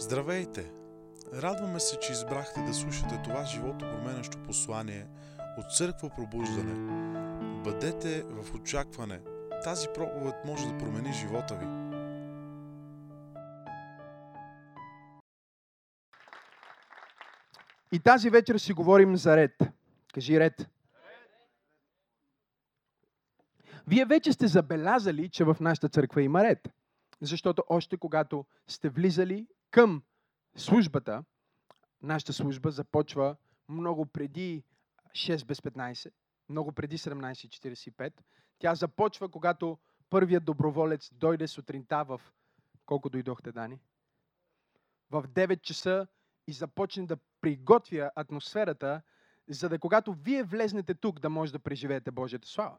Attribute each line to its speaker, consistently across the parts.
Speaker 1: Здравейте! Радваме се, че избрахте да слушате това живото променящо послание от Църква Пробуждане. Бъдете в очакване. Тази проповед може да промени живота ви.
Speaker 2: И тази вечер си говорим за ред. Кажи ред. Вие вече сте забелязали, че в нашата църква има ред. Защото още когато сте влизали към службата, нашата служба започва много преди 6 без 15, много преди 17.45. Тя започва, когато първият доброволец дойде сутринта в... Колко дойдохте, Дани? В 9 часа и започне да приготвя атмосферата, за да когато вие влезнете тук, да може да преживеете Божията слава.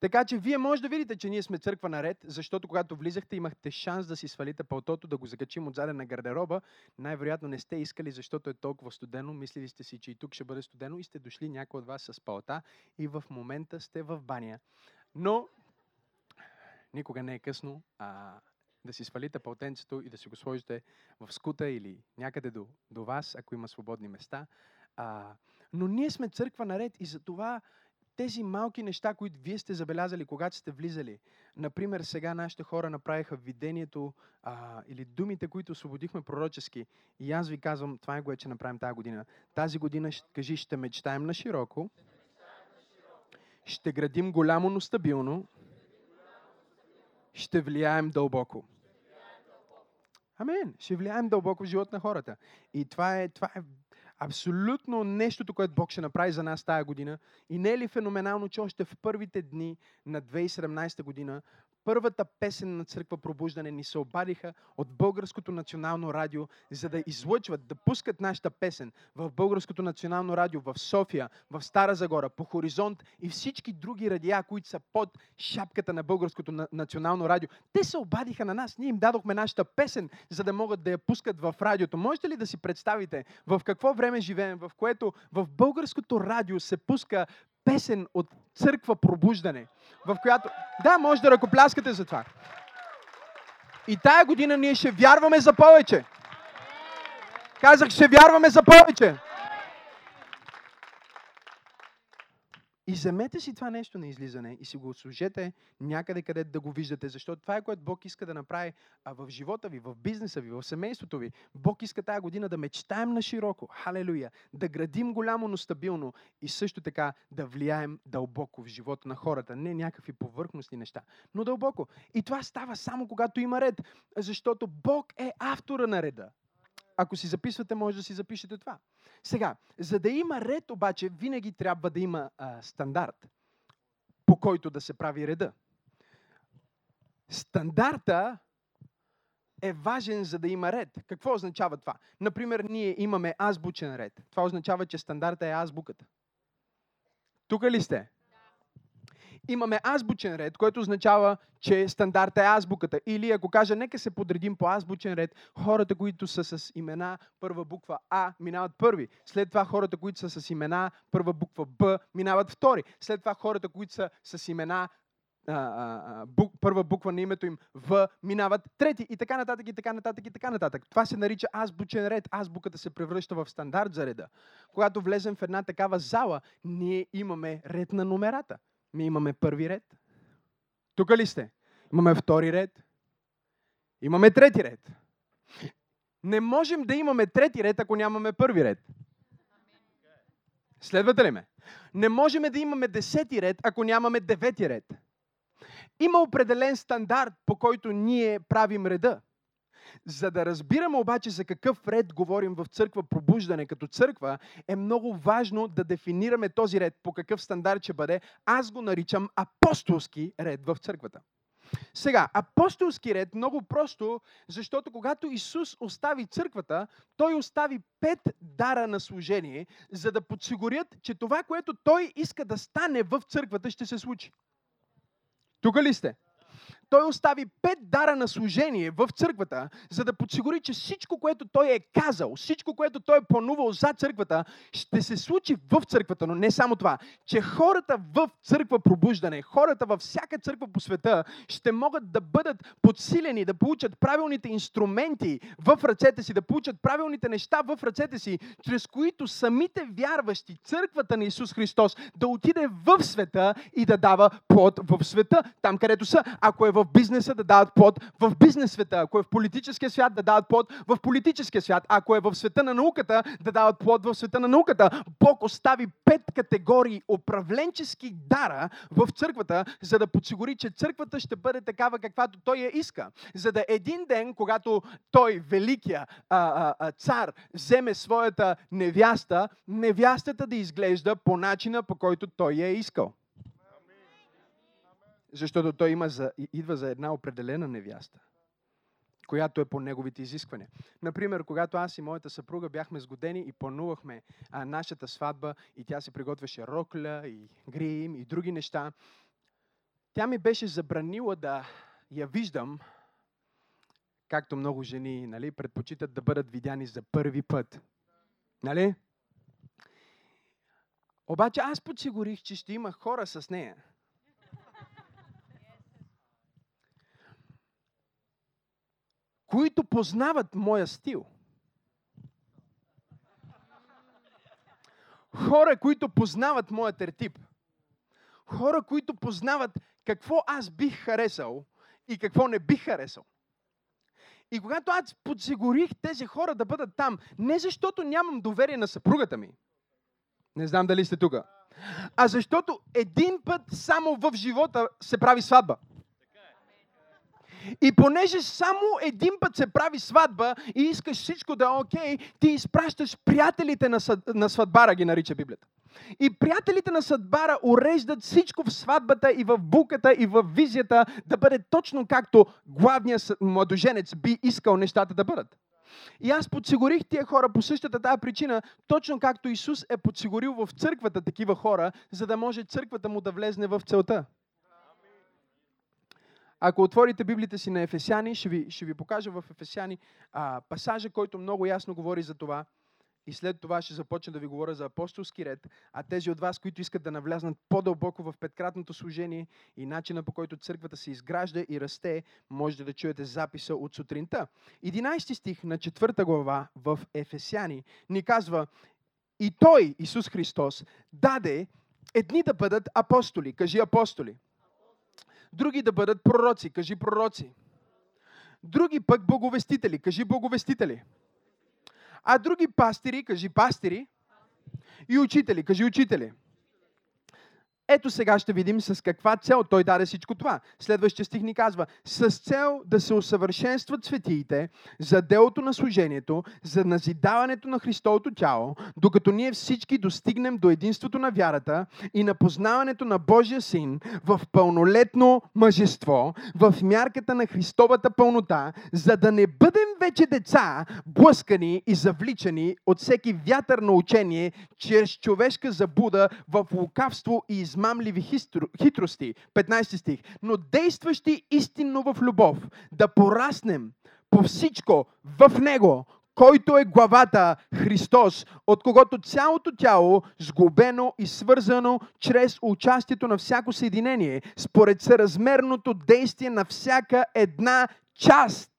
Speaker 2: Така че вие може да видите, че ние сме църква наред, защото когато влизахте имахте шанс да си свалите палтото, да го закачим отзаде на гардероба. Най-вероятно не сте искали, защото е толкова студено. Мислили сте си, че и тук ще бъде студено и сте дошли някой от вас с палта и в момента сте в баня. Но никога не е късно а, да си свалите палтенцето и да си го сложите в скута или някъде до, до вас, ако има свободни места. А, но ние сме църква наред и за това тези малки неща, които вие сте забелязали, когато сте влизали. Например, сега нашите хора направиха видението а, или думите, които освободихме пророчески. И аз ви казвам, това е което ще направим тази година. Тази година, кажи, ще мечтаем на широко, ще градим голямо, но стабилно, ще влияем дълбоко. Амен. Ще влияем дълбоко в живота на хората. И това е, това е абсолютно нещото, което Бог ще направи за нас тази година. И не е ли феноменално, че още в първите дни на 2017 година първата песен на църква Пробуждане ни се обадиха от Българското национално радио, за да излъчват, да пускат нашата песен в Българското национално радио, в София, в Стара Загора, по Хоризонт и всички други радиа, които са под шапката на Българското национално радио. Те се обадиха на нас. Ние им дадохме нашата песен, за да могат да я пускат в радиото. Можете ли да си представите в какво време живеем, в което в Българското радио се пуска песен от църква пробуждане, в която... Да, може да ръкопляскате за това. И тая година ние ще вярваме за повече. Казах, ще вярваме за повече. И вземете си това нещо на излизане и си го служете някъде, където да го виждате, защото това е което Бог иска да направи а в живота ви, в бизнеса ви, в семейството ви. Бог иска тази година да мечтаем на широко, халелуя, да градим голямо, но стабилно и също така да влияем дълбоко в живота на хората. Не някакви повърхностни неща, но дълбоко. И това става само когато има ред, защото Бог е автора на реда. Ако си записвате, може да си запишете това. Сега, за да има ред, обаче, винаги трябва да има а, стандарт, по който да се прави реда. Стандарта е важен, за да има ред. Какво означава това? Например, ние имаме азбучен ред. Това означава, че стандарта е азбуката. Тук ли сте? Имаме азбучен ред, което означава, че стандарт е азбуката. Или ако кажа, нека се подредим по азбучен ред, хората, които са с имена първа буква А, минават първи. След това хората, които са с имена първа буква Б, минават втори. След това хората, които са с имена а, а, бук, първа буква на името им В, минават трети и така нататък, и така нататък, и така нататък. Това се нарича азбучен ред. Азбуката се превръща в стандарт за реда. Когато влезем в една такава зала, ние имаме ред на номерата. Ми имаме първи ред. Тук ли сте? Имаме втори ред. Имаме трети ред. Не можем да имаме трети ред, ако нямаме първи ред. Следвате ли ме? Не можем да имаме десети ред, ако нямаме девети ред. Има определен стандарт, по който ние правим реда. За да разбираме обаче за какъв ред говорим в църква пробуждане като църква, е много важно да дефинираме този ред, по какъв стандарт ще бъде. Аз го наричам апостолски ред в църквата. Сега, апостолски ред много просто, защото когато Исус остави църквата, Той остави пет дара на служение, за да подсигурят, че това, което Той иска да стане в църквата, ще се случи. Тук ли сте? Той остави пет дара на служение в църквата, за да подсигури, че всичко, което той е казал, всичко, което той е планувал за църквата, ще се случи в църквата, но не само това, че хората в църква пробуждане, хората във всяка църква по света ще могат да бъдат подсилени, да получат правилните инструменти в ръцете си, да получат правилните неща в ръцете си, чрез които самите вярващи, църквата на Исус Христос, да отиде в света и да дава плод в света, там където са. Ако е в бизнеса, да дават плод в бизнес света. Ако е в политическия свят, да дават плод в политическия свят. Ако е в света на науката, да дават плод в света на науката. Бог остави пет категории управленчески дара в църквата, за да подсигури, че църквата ще бъде такава, каквато той я иска. За да един ден, когато той, великия а, а, цар, вземе своята невяста, невястата да изглежда по начина, по който той я е искал. Защото той има за, идва за една определена невяста, която е по неговите изисквания. Например, когато аз и моята съпруга бяхме сгодени и планувахме а, нашата сватба и тя се приготвяше рокля и грим и други неща, тя ми беше забранила да я виждам, както много жени нали, предпочитат да бъдат видяни за първи път. Нали? Обаче аз подсигурих, че ще има хора с нея, които познават моя стил. Хора, които познават моя тертип. Хора, които познават какво аз бих харесал и какво не бих харесал. И когато аз подсигурих тези хора да бъдат там, не защото нямам доверие на съпругата ми, не знам дали сте тук, а защото един път само в живота се прави сватба. И понеже само един път се прави сватба и искаш всичко да е окей, ти изпращаш приятелите на, сватбара, ги нарича Библията. И приятелите на съдбара уреждат всичко в сватбата и в буката и в визията да бъде точно както главният младоженец би искал нещата да бъдат. И аз подсигурих тия хора по същата тази причина, точно както Исус е подсигурил в църквата такива хора, за да може църквата му да влезне в целта. Ако отворите Библията си на Ефесяни, ще ви, ще ви покажа в Ефесяни а, пасажа, който много ясно говори за това. И след това ще започна да ви говоря за апостолски ред, а тези от вас, които искат да навлязнат по-дълбоко в петкратното служение и начина по който църквата се изгражда и расте, можете да чуете записа от сутринта. 11 стих на 4 глава в Ефесяни ни казва И Той, Исус Христос, даде едни да бъдат апостоли. Кажи апостоли други да бъдат пророци, кажи пророци. Други пък боговестители, кажи боговестители. А други пастири, кажи пастири. И учители, кажи учители. Ето сега ще видим с каква цел той даде всичко това. Следващия стих ни казва, с цел да се усъвършенстват светиите за делото на служението, за назидаването на Христовото тяло, докато ние всички достигнем до единството на вярата и на познаването на Божия Син в пълнолетно мъжество, в мярката на Христовата пълнота, за да не бъдем вече деца, блъскани и завличани от всеки вятър на учение, чрез човешка забуда в лукавство и измамливи хитрости. 15 стих. Но действащи истинно в любов, да пораснем по всичко в Него, който е главата Христос, от когото цялото тяло, сгубено и свързано чрез участието на всяко съединение, според съразмерното действие на всяка една част,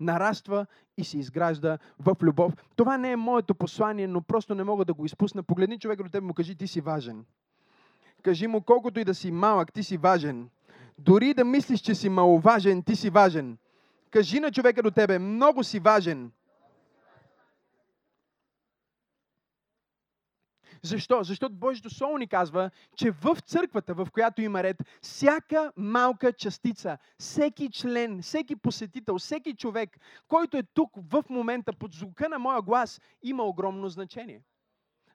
Speaker 2: нараства и се изгражда в любов. Това не е моето послание, но просто не мога да го изпусна. Погледни човека до теб му кажи, ти си важен. Кажи му, колкото и да си малък, ти си важен. Дори да мислиш, че си маловажен, ти си важен. Кажи на човека до тебе, много си важен. Защо? Защото Божието Слово ни казва, че в църквата, в която има ред, всяка малка частица, всеки член, всеки посетител, всеки човек, който е тук в момента под звука на моя глас, има огромно значение.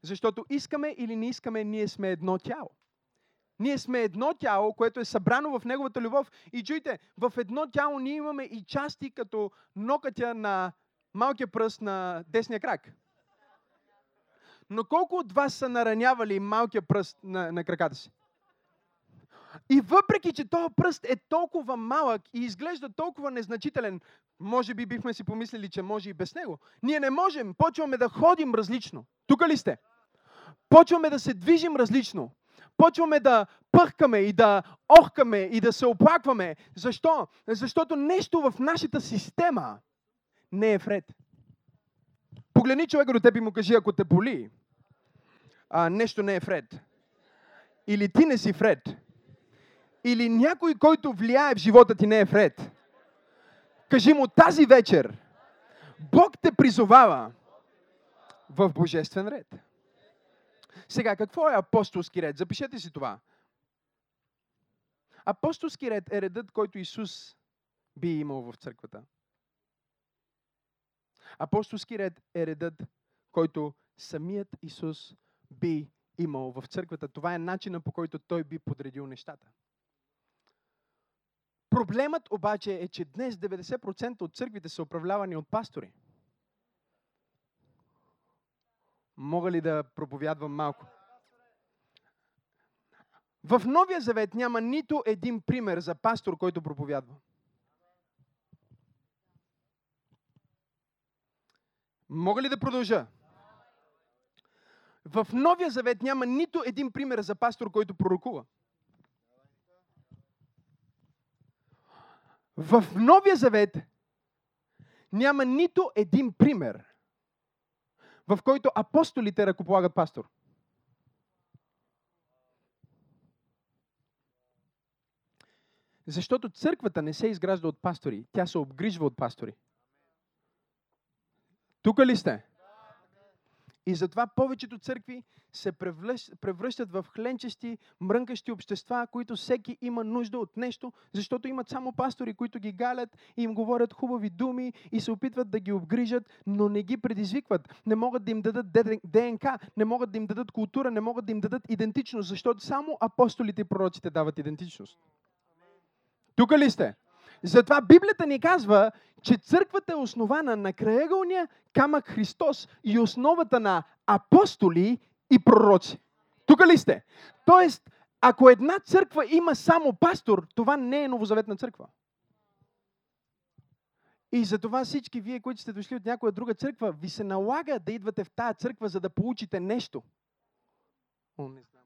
Speaker 2: Защото искаме или не искаме, ние сме едно тяло. Ние сме едно тяло, което е събрано в Неговата любов. И чуйте, в едно тяло ние имаме и части като нокътя на малкия пръст на десния крак. Но колко от вас са наранявали малкия пръст на, на краката си? И въпреки, че този пръст е толкова малък и изглежда толкова незначителен, може би бихме си помислили, че може и без него. Ние не можем. Почваме да ходим различно. Тук ли сте? Почваме да се движим различно. Почваме да пъхкаме и да охкаме и да се оплакваме. Защо? Защото нещо в нашата система не е вред. Погледни човека до теб и му кажи, ако те боли, а, нещо не е вред. Или ти не си вред. Или някой, който влияе в живота ти не е вред. Кажи му тази вечер, Бог те призовава в божествен ред. Сега, какво е апостолски ред? Запишете си това. Апостолски ред е редът, който Исус би имал в църквата. Апостолски ред е редът, който самият Исус би имал в църквата. Това е начина по който той би подредил нещата. Проблемът обаче е, че днес 90% от църквите са управлявани от пастори. Мога ли да проповядвам малко? В Новия Завет няма нито един пример за пастор, който проповядва. Мога ли да продължа? В Новия Завет няма нито един пример за пастор, който пророкува. В Новия Завет няма нито един пример, в който апостолите ръкополагат пастор. Защото църквата не се изгражда от пастори, тя се обгрижва от пастори. Тук ли сте? И затова повечето църкви се превръщат в хленчести, мрънкащи общества, които всеки има нужда от нещо, защото имат само пастори, които ги галят и им говорят хубави думи и се опитват да ги обгрижат, но не ги предизвикват. Не могат да им дадат ДНК, не могат да им дадат култура, не могат да им дадат идентичност, защото само апостолите и пророците дават идентичност. Тук ли сте? Затова Библията ни казва, че църквата е основана на краегълния камък Христос и основата на апостоли и пророци. Тук ли сте? Тоест, ако една църква има само пастор, това не е новозаветна църква. И затова всички вие, които сте дошли от някоя друга църква, ви се налага да идвате в тази църква, за да получите нещо. О, не знам.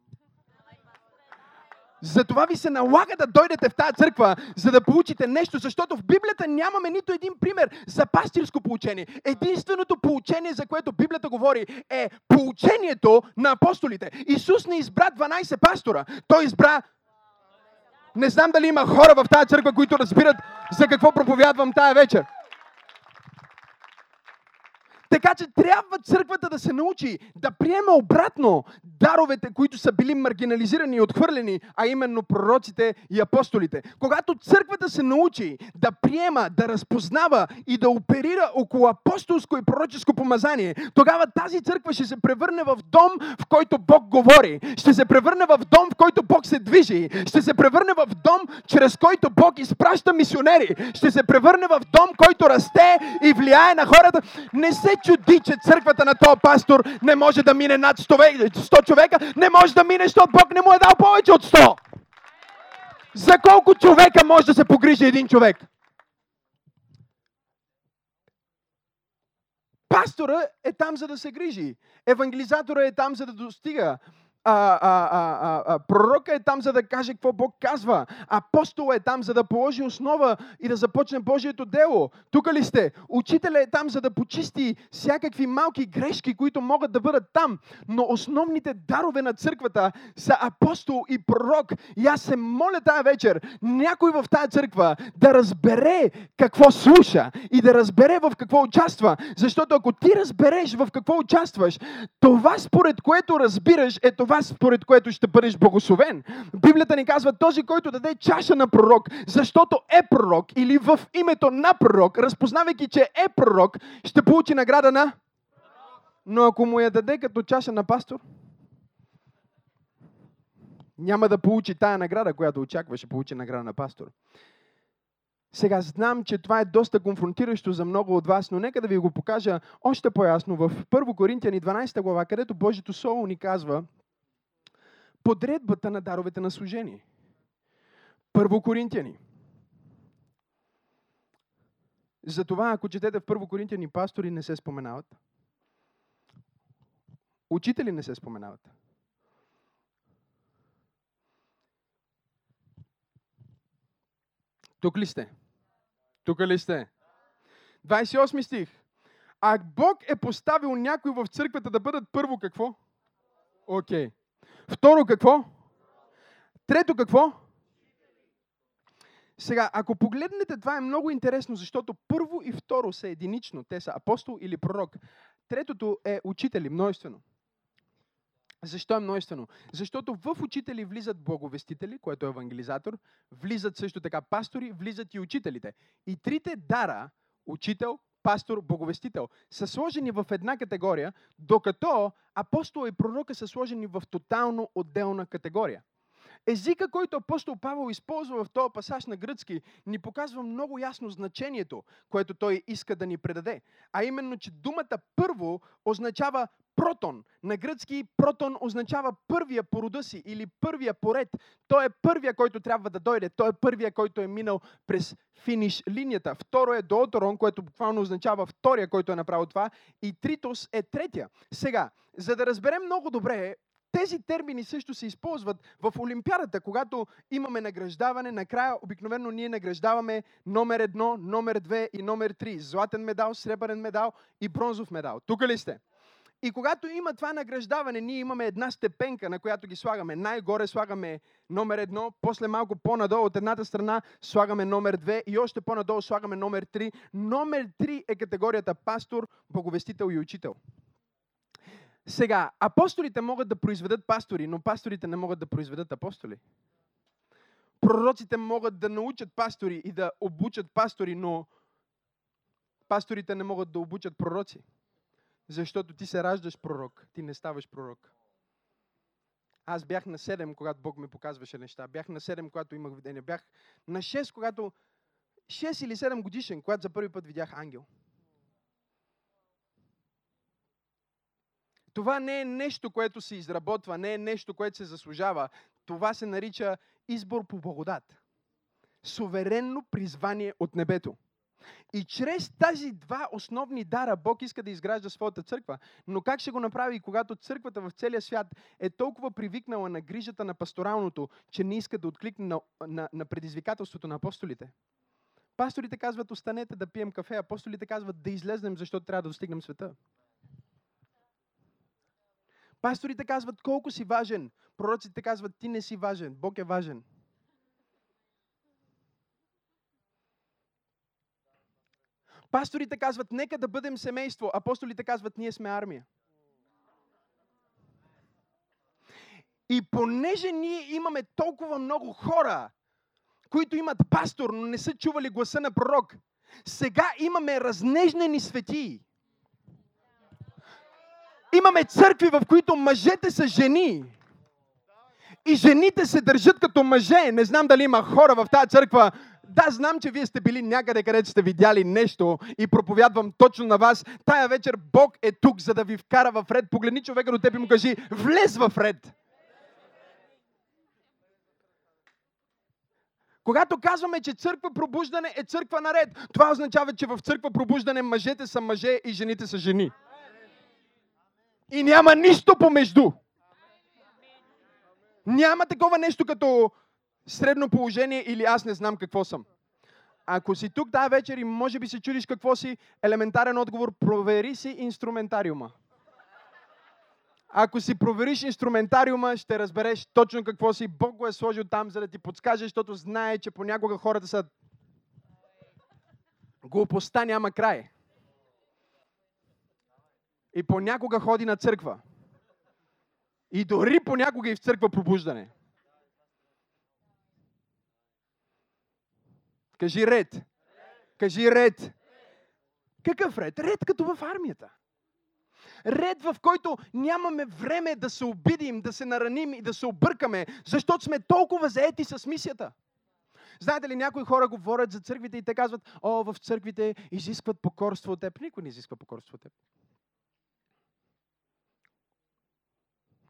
Speaker 2: Затова ви се налага да дойдете в тази църква, за да получите нещо, защото в Библията нямаме нито един пример за пастирско получение. Единственото получение, за което Библията говори, е получението на апостолите. Исус не избра 12 пастора. Той избра не знам дали има хора в тази църква, които разбират за какво проповядвам тая вечер. Така че трябва църквата да се научи да приема обратно даровете, които са били маргинализирани и отхвърлени, а именно пророците и апостолите. Когато църквата се научи да приема, да разпознава и да оперира около апостолско и пророческо помазание, тогава тази църква ще се превърне в дом, в който Бог говори. Ще се превърне в дом, в който Бог се движи. Ще се превърне в дом, чрез който Бог изпраща мисионери. Ще се превърне в дом, който расте и влияе на хората. Не се чуди, че църквата на този пастор не може да мине над 100 човека, не може да мине, защото Бог не му е дал повече от 100. За колко човека може да се погрижи един човек? Пастора е там, за да се грижи. Евангелизатора е там, за да достига а, а, а, а, пророка е там, за да каже какво Бог казва. Апостол е там, за да положи основа и да започне Божието дело. Тук ли сте? Учителя е там, за да почисти всякакви малки грешки, които могат да бъдат там. Но основните дарове на църквата са апостол и пророк. И аз се моля тази вечер, някой в тази църква да разбере какво слуша и да разбере в какво участва. Защото ако ти разбереш в какво участваш, това според което разбираш е това това, според което ще бъдеш благословен. Библията ни казва, този, който даде чаша на пророк, защото е пророк или в името на пророк, разпознавайки, че е пророк, ще получи награда на... Но ако му я даде като чаша на пастор, няма да получи тая награда, която очаква, ще получи награда на пастор. Сега знам, че това е доста конфронтиращо за много от вас, но нека да ви го покажа още по-ясно в 1 Коринтияни 12 глава, където Божието Слово ни казва, подредбата на даровете на служение. Първо Коринтияни. Затова, ако четете в Първо Коринтияни, пастори не се споменават. Учители не се споменават. Тук ли сте? Тук ли сте? 28 стих. А Бог е поставил някой в църквата да бъдат първо какво? Окей. Okay. Второ какво? Трето какво? Сега, ако погледнете, това е много интересно, защото първо и второ са единично. Те са апостол или пророк. Третото е учители, множествено. Защо е множествено? Защото в учители влизат благовестители, което е евангелизатор, влизат също така пастори, влизат и учителите. И трите дара, учител, пастор, боговестител, са сложени в една категория, докато апостол и пророка са сложени в тотално отделна категория. Езика, който апостол Павел използва в този пасаж на гръцки, ни показва много ясно значението, което той иска да ни предаде. А именно, че думата първо означава протон. На гръцки протон означава първия по рода си или първия поред. Той е първия, който трябва да дойде. Той е първия, който е минал през финиш линията. Второ е дооторон, което буквално означава втория, който е направил това. И тритос е третия. Сега, за да разберем много добре тези термини също се използват в Олимпиадата, когато имаме награждаване. Накрая обикновено ние награждаваме номер едно, номер две и номер три. Златен медал, сребърен медал и бронзов медал. Тук ли сте? И когато има това награждаване, ние имаме една степенка, на която ги слагаме. Най-горе слагаме номер едно, после малко по-надолу от едната страна слагаме номер две и още по-надолу слагаме номер три. Номер три е категорията пастор, боговестител и учител. Сега, апостолите могат да произведат пастори, но пасторите не могат да произведат апостоли. Пророците могат да научат пастори и да обучат пастори, но пасторите не могат да обучат пророци. Защото ти се раждаш пророк, ти не ставаш пророк. Аз бях на 7, когато Бог ми показваше неща. Бях на 7, когато имах видение. Бях на 6, когато 6 или 7 годишен, когато за първи път видях ангел. Това не е нещо, което се изработва, не е нещо, което се заслужава. Това се нарича избор по благодат. Суверенно призвание от небето. И чрез тази два основни дара Бог иска да изгражда своята църква. Но как ще го направи, когато църквата в целия свят е толкова привикнала на грижата на пасторалното, че не иска да откликне на, на, на предизвикателството на апостолите? Пасторите казват, останете да пием кафе, апостолите казват да излезнем, защото трябва да достигнем света. Пасторите казват колко си важен. Пророците казват ти не си важен. Бог е важен. Пасторите казват нека да бъдем семейство. Апостолите казват ние сме армия. И понеже ние имаме толкова много хора, които имат пастор, но не са чували гласа на пророк, сега имаме разнежнени светии. Имаме църкви, в които мъжете са жени. И жените се държат като мъже. Не знам дали има хора в тази църква. Да, знам, че вие сте били някъде, където сте видяли нещо и проповядвам точно на вас. Тая вечер Бог е тук, за да ви вкара в ред. Погледни човека до теб и му кажи, влез в ред. Когато казваме, че църква пробуждане е църква наред, това означава, че в църква пробуждане мъжете са мъже и жените са жени. И няма нищо помежду. Няма такова нещо като средно положение или аз не знам какво съм. Ако си тук тази вечер и може би се чудиш какво си, елементарен отговор, провери си инструментариума. Ако си провериш инструментариума, ще разбереш точно какво си. Бог го е сложил там, за да ти подскаже, защото знае, че понякога хората са... Глупостта няма край. И понякога ходи на църква. И дори понякога и в църква пробуждане. Кажи ред. Кажи ред. Какъв ред? Ред като в армията. Ред, в който нямаме време да се обидим, да се нараним и да се объркаме, защото сме толкова заети с мисията. Знаете ли, някои хора говорят за църквите и те казват, о, в църквите изискват покорство от теб. Никой не изисква покорство от теб.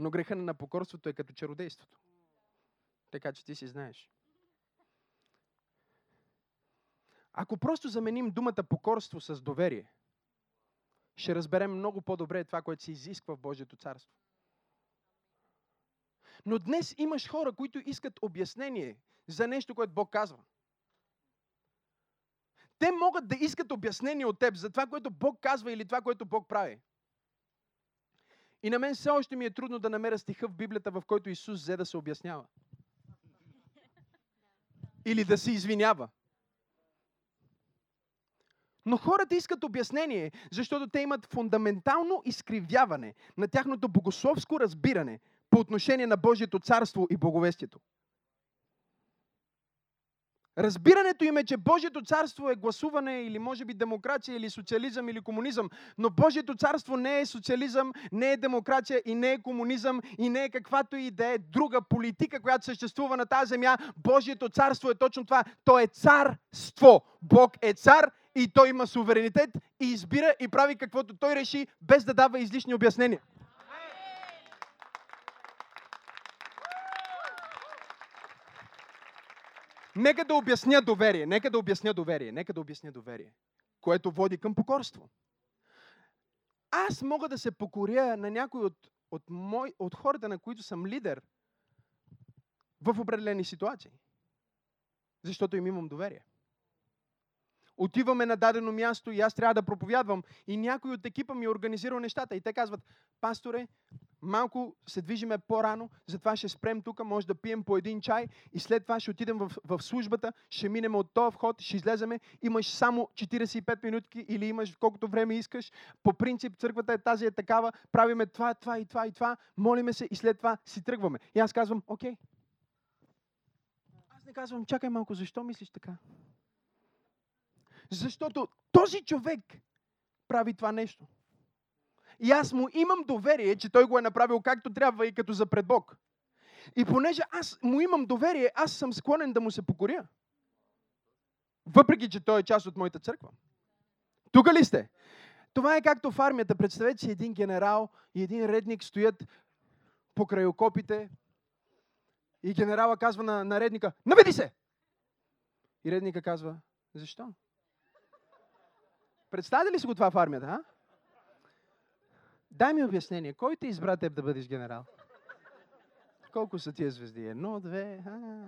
Speaker 2: Но греха на покорството е като чародейството. Така че ти си знаеш. Ако просто заменим думата покорство с доверие, ще разберем много по-добре това, което се изисква в Божието царство. Но днес имаш хора, които искат обяснение за нещо, което Бог казва. Те могат да искат обяснение от теб за това, което Бог казва или това, което Бог прави. И на мен все още ми е трудно да намеря стиха в Библията, в който Исус взе да се обяснява. Или да се извинява. Но хората искат обяснение, защото те имат фундаментално изкривяване на тяхното богословско разбиране по отношение на Божието царство и боговестието. Разбирането им е, че Божието царство е гласуване или може би демокрация или социализъм или комунизъм. Но Божието царство не е социализъм, не е демокрация и не е комунизъм и не е каквато и да е друга политика, която съществува на тази земя. Божието царство е точно това. То е царство. Бог е цар и той има суверенитет и избира и прави каквото той реши, без да дава излишни обяснения. Нека да обясня доверие, нека да обясня доверие, нека да обясня доверие, което води към покорство. Аз мога да се покоря на някой от, от, мой, от хората, на които съм лидер, в определени ситуации. Защото им имам доверие. Отиваме на дадено място и аз трябва да проповядвам. И някой от екипа ми е организирал нещата. И те казват, пасторе, малко се движиме по-рано, затова ще спрем тук, може да пием по един чай и след това ще отидем в, в службата, ще минем от този вход, ще излеземе, имаш само 45 минутки или имаш колкото време искаш. По принцип църквата е тази е такава, правиме това, това и това и това, молиме се и след това си тръгваме. И аз казвам, окей. Аз не казвам, чакай малко, защо мислиш така? Защото този човек прави това нещо. И аз му имам доверие, че той го е направил както трябва и като за пред Бог. И понеже аз му имам доверие, аз съм склонен да му се покоря. Въпреки, че той е част от моята църква. Тук ли сте? Това е както в армията. Представете си един генерал и един редник стоят покрай окопите и генерала казва на, на редника, наведи се! И редника казва, защо? Представете ли си го това в армията, а? Дай ми обяснение. Кой те избра теб да бъдеш генерал? Колко са тия звезди? Едно, две. А.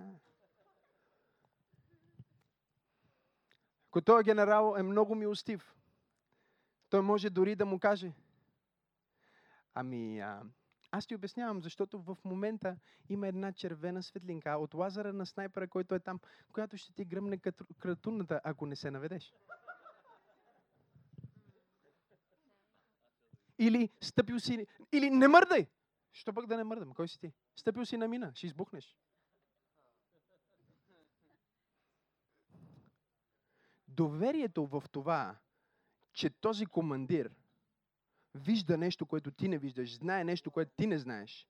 Speaker 2: Ако този генерал е много милостив, той може дори да му каже, ами, а, аз ти обяснявам, защото в момента има една червена светлинка от лазара на снайпера, който е там, която ще ти гръмне кратуната, ако не се наведеш. Или стъпил си... Или не мърдай! Що пък да не мърдам? Кой си ти? Стъпил си на мина, ще избухнеш. Доверието в това, че този командир вижда нещо, което ти не виждаш, знае нещо, което ти не знаеш,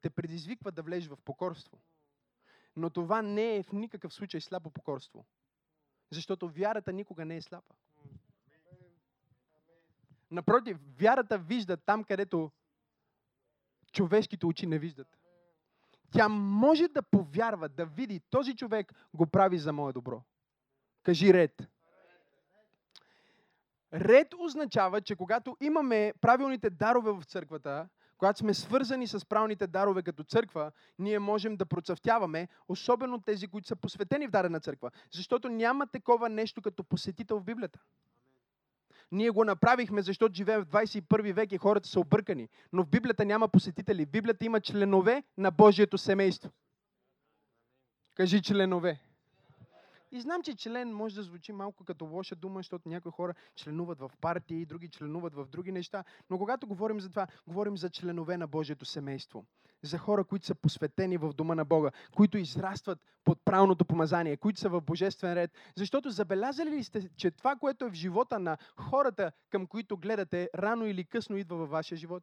Speaker 2: те предизвиква да влезеш в покорство. Но това не е в никакъв случай слабо покорство. Защото вярата никога не е слаба. Напротив, вярата вижда там, където човешките очи не виждат. Тя може да повярва, да види, този човек го прави за мое добро. Кажи ред. Ред означава, че когато имаме правилните дарове в църквата, когато сме свързани с правилните дарове като църква, ние можем да процъфтяваме, особено тези, които са посветени в дадена църква. Защото няма такова нещо като посетител в Библията. Ние го направихме, защото живеем в 21 век и хората са объркани. Но в Библията няма посетители. В Библията има членове на Божието семейство. Кажи членове. И знам, че член може да звучи малко като лоша дума, защото някои хора членуват в партии, други членуват в други неща. Но когато говорим за това, говорим за членове на Божието семейство. За хора, които са посветени в дома на Бога, които израстват под правилното помазание, които са в божествен ред. Защото забелязали ли сте, че това, което е в живота на хората, към които гледате, рано или късно идва във вашия живот?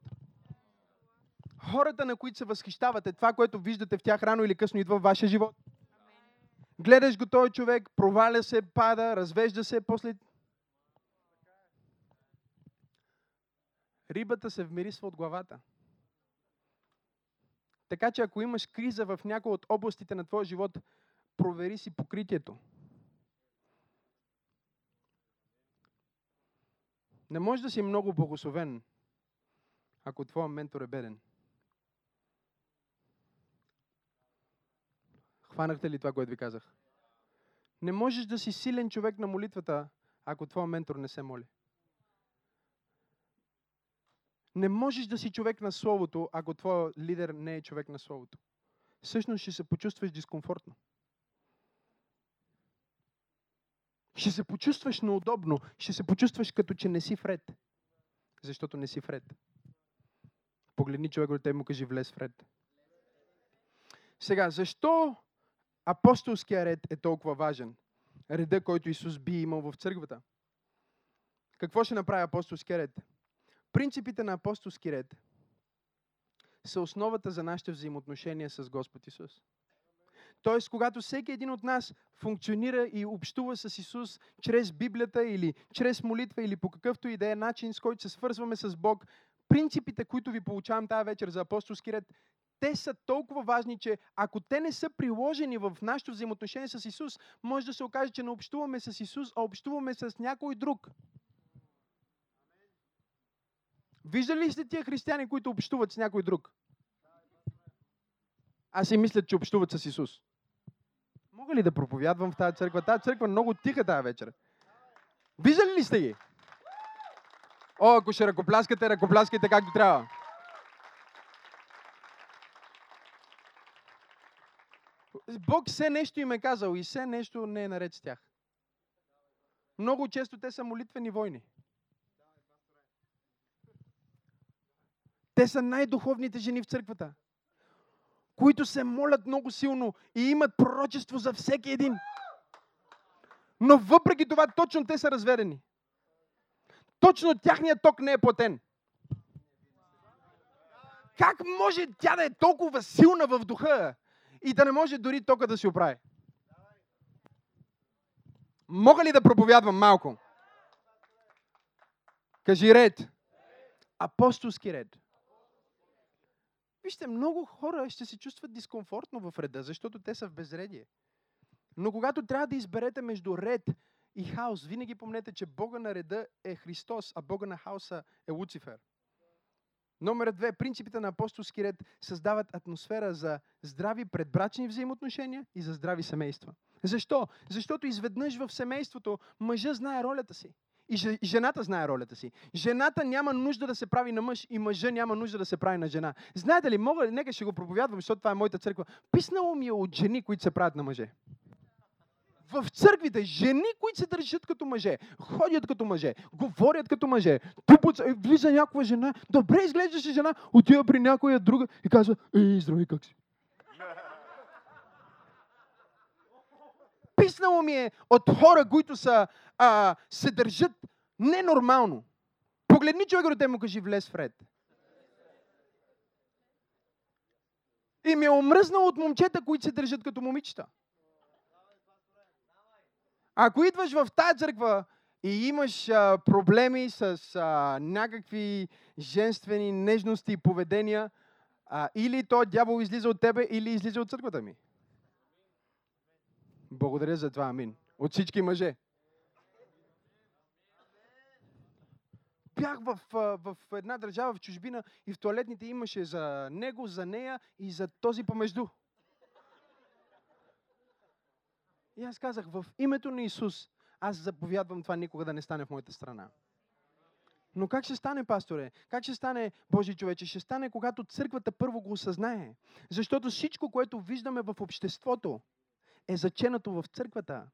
Speaker 2: Хората, на които се възхищавате, това, което виждате в тях, рано или късно идва във вашия живот. Гледаш го този човек, проваля се, пада, развежда се, после... Рибата се вмирисва от главата. Така че ако имаш криза в някоя от областите на твоя живот, провери си покритието. Не можеш да си много благословен, ако твоя ментор е беден. Хванахте ли това, което ви казах? Не можеш да си силен човек на молитвата, ако твоя ментор не се моли. Не можеш да си човек на Словото, ако твой лидер не е човек на Словото. Всъщност ще се почувстваш дискомфортно. Ще се почувстваш неудобно. Ще се почувстваш като че не си вред. Защото не си вред. Погледни човек от теб му кажи влез вред. Сега, защо апостолския ред е толкова важен? Реда, който Исус би имал в църквата. Какво ще направи апостолския ред? Принципите на апостолски ред са основата за нашите взаимоотношения с Господ Исус. Тоест, когато всеки един от нас функционира и общува с Исус чрез Библията или чрез молитва или по какъвто и да е начин, с който се свързваме с Бог, принципите, които ви получавам тази вечер за апостолски ред, те са толкова важни, че ако те не са приложени в нашето взаимоотношение с Исус, може да се окаже, че не общуваме с Исус, а общуваме с някой друг. Виждали ли сте тия християни, които общуват с някой друг? Аз си мисля, че общуват с Исус. Мога ли да проповядвам в тази църква? Тази църква е много тиха тази вечер. Виждали ли сте ги? О, ако ще ръкопляскате, ръкопляскайте както трябва. Бог все нещо им е казал и все нещо не е наред с тях. Много често те са молитвени войни. Те са най-духовните жени в църквата, които се молят много силно и имат пророчество за всеки един. Но въпреки това, точно те са разверени. Точно тяхният ток не е платен. Как може тя да е толкова силна в духа и да не може дори тока да си оправи? Мога ли да проповядвам малко? Кажи ред. Апостолски ред. Вижте, много хора ще се чувстват дискомфортно в реда, защото те са в безредие. Но когато трябва да изберете между ред и хаос, винаги помнете, че Бога на реда е Христос, а Бога на хаоса е Луцифер. Номер две. Принципите на апостолски ред създават атмосфера за здрави предбрачни взаимоотношения и за здрави семейства. Защо? Защото изведнъж в семейството мъжа знае ролята си. И жената знае ролята си. Жената няма нужда да се прави на мъж и мъжа няма нужда да се прави на жена. Знаете ли, мога ли, нека ще го проповядвам, защото това е моята църква. Писнало ми е от жени, които се правят на мъже. В църквите жени, които се държат като мъже, ходят като мъже, говорят като мъже, тупат, влиза някаква жена, добре изглеждаше жена, отива при някоя друга и казва, ей, здрави, как си? Писнало ми е от хора, които са а, се държат ненормално. Погледни човек до му кажи влез вред. И ми е омръзнал от момчета, които се държат като момичета. Ако идваш в тази църква и имаш а, проблеми с а, някакви женствени нежности и поведения, а, или той дявол излиза от тебе, или излиза от църквата ми. Благодаря за това, амин. От всички мъже. бях в, в една държава в чужбина и в туалетните имаше за него, за нея и за този помежду. И аз казах, в името на Исус, аз заповядвам това никога да не стане в моята страна. Но как ще стане, пасторе? Как ще стане, Божи човече? Ще стане, когато църквата първо го осъзнае. Защото всичко, което виждаме в обществото, е заченато в църквата.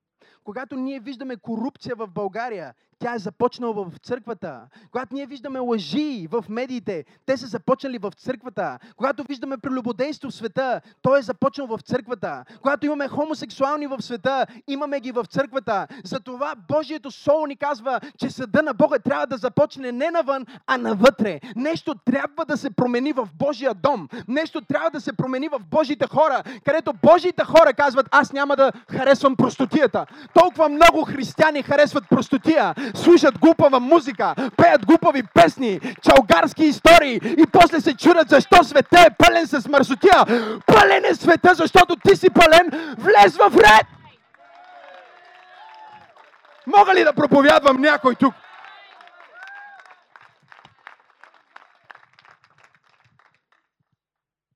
Speaker 2: Когато ние виждаме корупция в България, тя е започнала в църквата. Когато ние виждаме лъжи в медиите, те са започнали в църквата. Когато виждаме прелюбодейство в света, то е започнал в църквата. Когато имаме хомосексуални в света, имаме ги в църквата. Затова Божието Соло ни казва, че съда на Бога трябва да започне не навън, а навътре. Нещо трябва да се промени в Божия дом. Нещо трябва да се промени в Божите хора, където Божите хора казват, аз няма да харесвам простотията. Толкова много християни харесват простотия слушат глупава музика, пеят глупави песни, чалгарски истории и после се чудят защо света е пълен с мърсотия. Пълен е света, защото ти си пълен, влез в ред! Мога ли да проповядвам някой тук?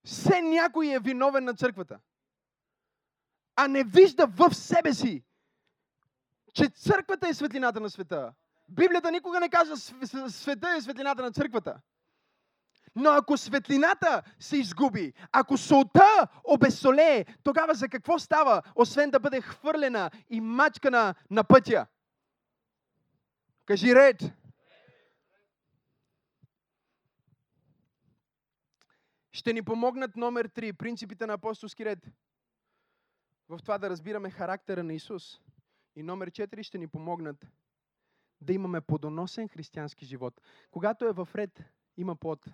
Speaker 2: Все някой е виновен на църквата, а не вижда в себе си че църквата е светлината на света. Библията никога не казва света е светлината на църквата. Но ако светлината се изгуби, ако солта обесолее, тогава за какво става, освен да бъде хвърлена и мачкана на пътя? Кажи ред. Ще ни помогнат номер 3, принципите на апостолски ред. В това да разбираме характера на Исус. И номер 4 ще ни помогнат да имаме подоносен християнски живот. Когато е в ред, има плод.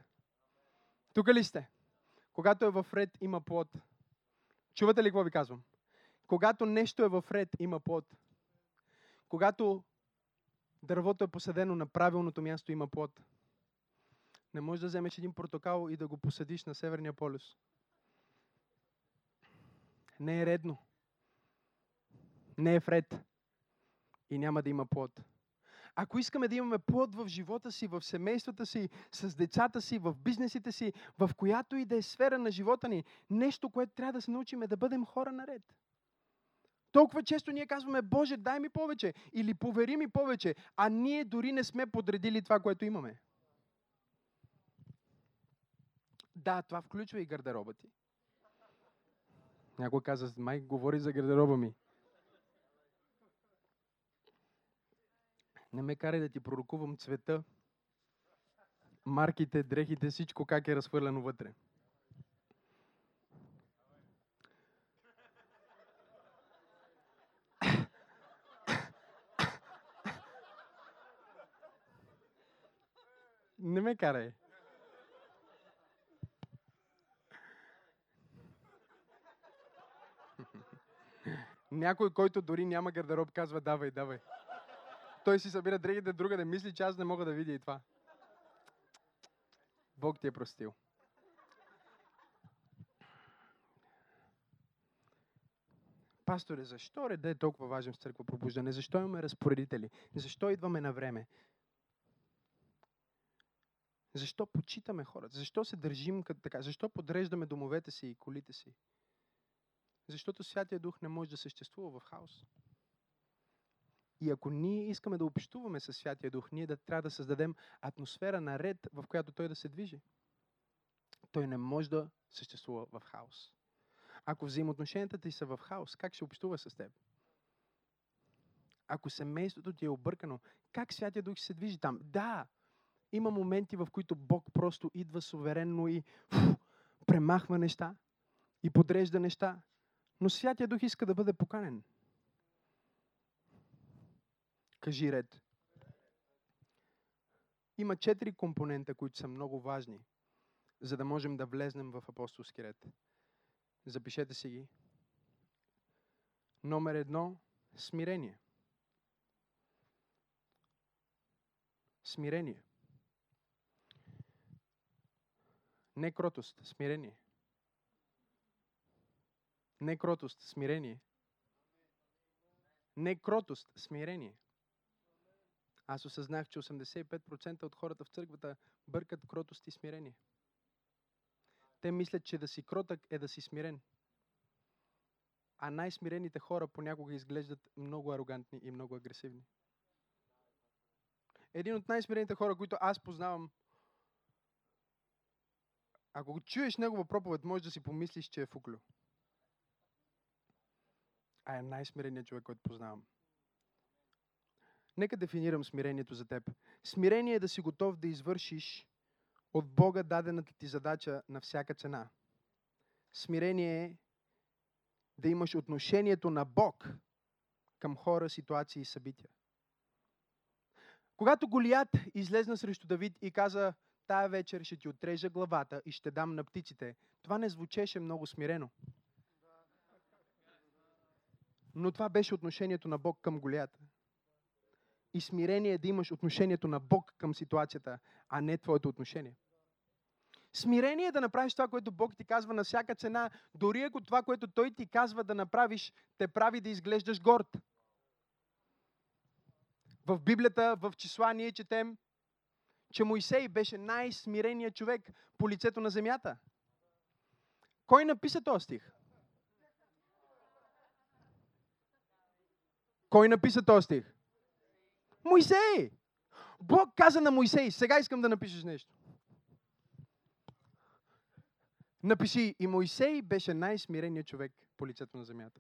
Speaker 2: Тук ли сте? Когато е в ред, има плод. Чувате ли какво ви казвам? Когато нещо е в ред, има плод. Когато дървото е посадено на правилното място, има плод. Не можеш да вземеш един портокал и да го посадиш на Северния полюс. Не е редно. Не е вред. И няма да има плод. Ако искаме да имаме плод в живота си, в семействата си, с децата си, в бизнесите си, в която и да е сфера на живота ни, нещо, което трябва да се научим е да бъдем хора наред. Толкова често ние казваме, Боже, дай ми повече или повери ми повече, а ние дори не сме подредили това, което имаме. Да, това включва и гардероба ти. Някой каза, май говори за гардероба ми. Не ме карай да ти пророкувам цвета, марките, дрехите, всичко как е разхвърлено вътре. Не ме карай. Някой, който дори няма гардероб, казва давай, давай. Той си събира дрехите друга да мисли, че аз не мога да видя и това. Бог ти е простил. Пасторе, защо реда е толкова важен в църква пробуждане? Защо имаме разпоредители? Защо идваме на време? Защо почитаме хората? Защо се държим като така? Защо подреждаме домовете си и колите си? Защото Святия Дух не може да съществува в хаос. И ако ние искаме да общуваме с Святия Дух, ние да трябва да създадем атмосфера на ред, в която Той да се движи. Той не може да съществува в хаос. Ако взаимоотношенията ти са в хаос, как ще общува с теб? Ако семейството ти е объркано, как Святия Дух ще се движи там? Да, има моменти, в които Бог просто идва суверенно и фу, премахва неща и подрежда неща. Но Святия Дух иска да бъде поканен. Кажи ред. Има четири компонента, които са много важни, за да можем да влезнем в апостолски ред. Запишете си ги. Номер едно – смирение. Смирение. Не кротост, смирение. Не кротост, смирение. Не кротост, смирение. Аз осъзнах, че 85% от хората в църквата бъркат кротост и смирение. Те мислят, че да си кротък е да си смирен. А най-смирените хора понякога изглеждат много арогантни и много агресивни. Един от най-смирените хора, които аз познавам, ако го чуеш негова проповед, може да си помислиш, че е фуклю. А е най-смиреният човек, който познавам. Нека дефинирам смирението за теб. Смирение е да си готов да извършиш от Бога дадената ти задача на всяка цена. Смирение е да имаш отношението на Бог към хора, ситуации и събития. Когато Голият излезна срещу Давид и каза, тая вечер ще ти отрежа главата и ще дам на птиците, това не звучеше много смирено. Но това беше отношението на Бог към Голията и смирение да имаш отношението на Бог към ситуацията, а не твоето отношение. Смирение е да направиш това, което Бог ти казва на всяка цена, дори ако това, което Той ти казва да направиш, те прави да изглеждаш горд. В Библията, в числа ние четем, че Моисей беше най-смиреният човек по лицето на земята. Кой написа този стих? Кой написа този стих? Моисей! Бог каза на Моисей, сега искам да напишеш нещо. Напиши, и Моисей беше най-смиреният човек по лицето на земята.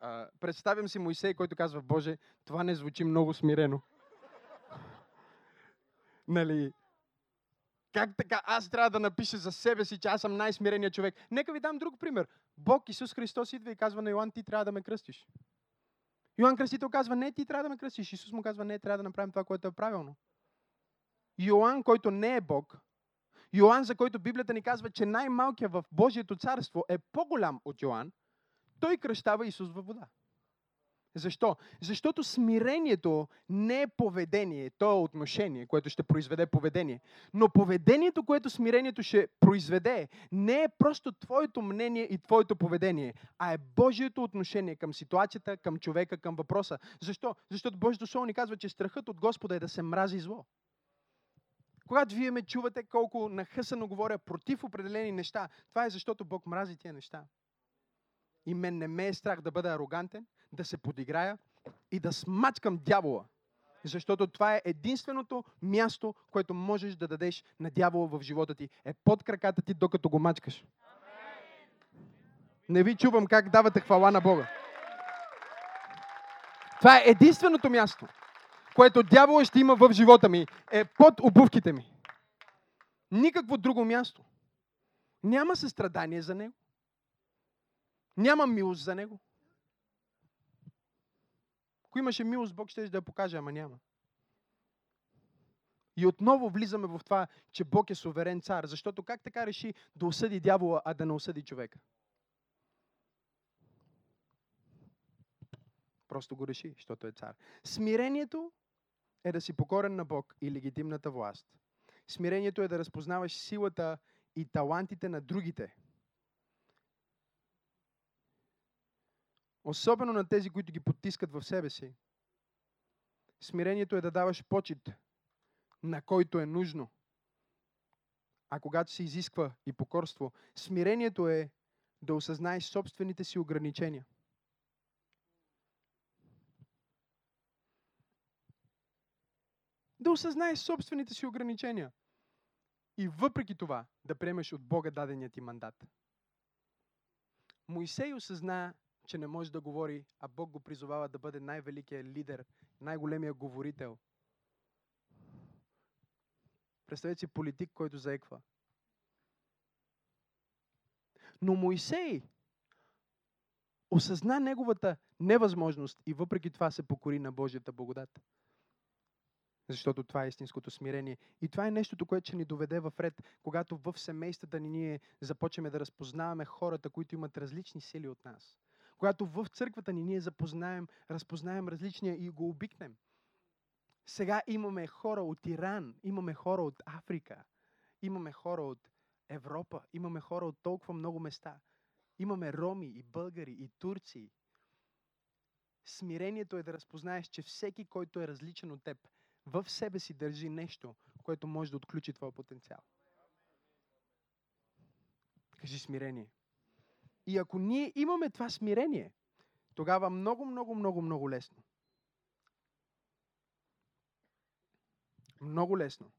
Speaker 2: А, представям си Моисей, който казва, Боже, това не звучи много смирено. нали? Как така аз трябва да напиша за себе си, че аз съм най-смиреният човек? Нека ви дам друг пример. Бог, Исус Христос, идва и казва на Йоан, ти трябва да ме кръстиш. Йоан Кръстител казва, не, ти трябва да ме кръстиш. Исус му казва, не, трябва да направим това, което е правилно. Йоан, който не е Бог, Йоан, за който Библията ни казва, че най-малкият в Божието царство е по-голям от Йоан, той кръщава Исус във вода. Защо? Защото смирението не е поведение, то е отношение, което ще произведе поведение. Но поведението, което смирението ще произведе, не е просто твоето мнение и твоето поведение, а е Божието отношение към ситуацията, към човека, към въпроса. Защо? Защото Божието Слово ни казва, че страхът от Господа е да се мрази зло. Когато вие ме чувате колко нахъсано говоря против определени неща, това е защото Бог мрази тия неща. И мен не ме е страх да бъда арогантен, да се подиграя и да смачкам дявола. Защото това е единственото място, което можеш да дадеш на дявола в живота ти. Е под краката ти, докато го мачкаш. Не ви чувам как давате хвала на Бога. Това е единственото място, което дявола ще има в живота ми, е под обувките ми. Никакво друго място. Няма състрадание за него. Няма милост за него. Ако имаше милост, Бог ще да я покаже, ама няма. И отново влизаме в това, че Бог е суверен цар. Защото как така реши да осъди дявола, а да не осъди човека? Просто го реши, защото е цар. Смирението е да си покорен на Бог и легитимната власт. Смирението е да разпознаваш силата и талантите на другите – Особено на тези, които ги потискат в себе си. Смирението е да даваш почет на който е нужно. А когато се изисква и покорство, смирението е да осъзнаеш собствените си ограничения. Да осъзнаеш собствените си ограничения. И въпреки това да приемеш от Бога даденият ти мандат. Моисей осъзна че не може да говори, а Бог го призовава да бъде най-великият лидер, най-големия говорител. Представете си политик, който заеква. Но Моисей осъзна неговата невъзможност и въпреки това се покори на Божията благодат. Защото това е истинското смирение. И това е нещото, което ще ни доведе в ред, когато в семействата ни ние започнем да разпознаваме хората, които имат различни сили от нас когато в църквата ни ние запознаем, разпознаем различния и го обикнем. Сега имаме хора от Иран, имаме хора от Африка, имаме хора от Европа, имаме хора от толкова много места. Имаме роми и българи и турци. Смирението е да разпознаеш, че всеки, който е различен от теб, в себе си държи нещо, което може да отключи твоя потенциал. Кажи смирение. И ако ние имаме това смирение, тогава много, много, много, много лесно. Много лесно.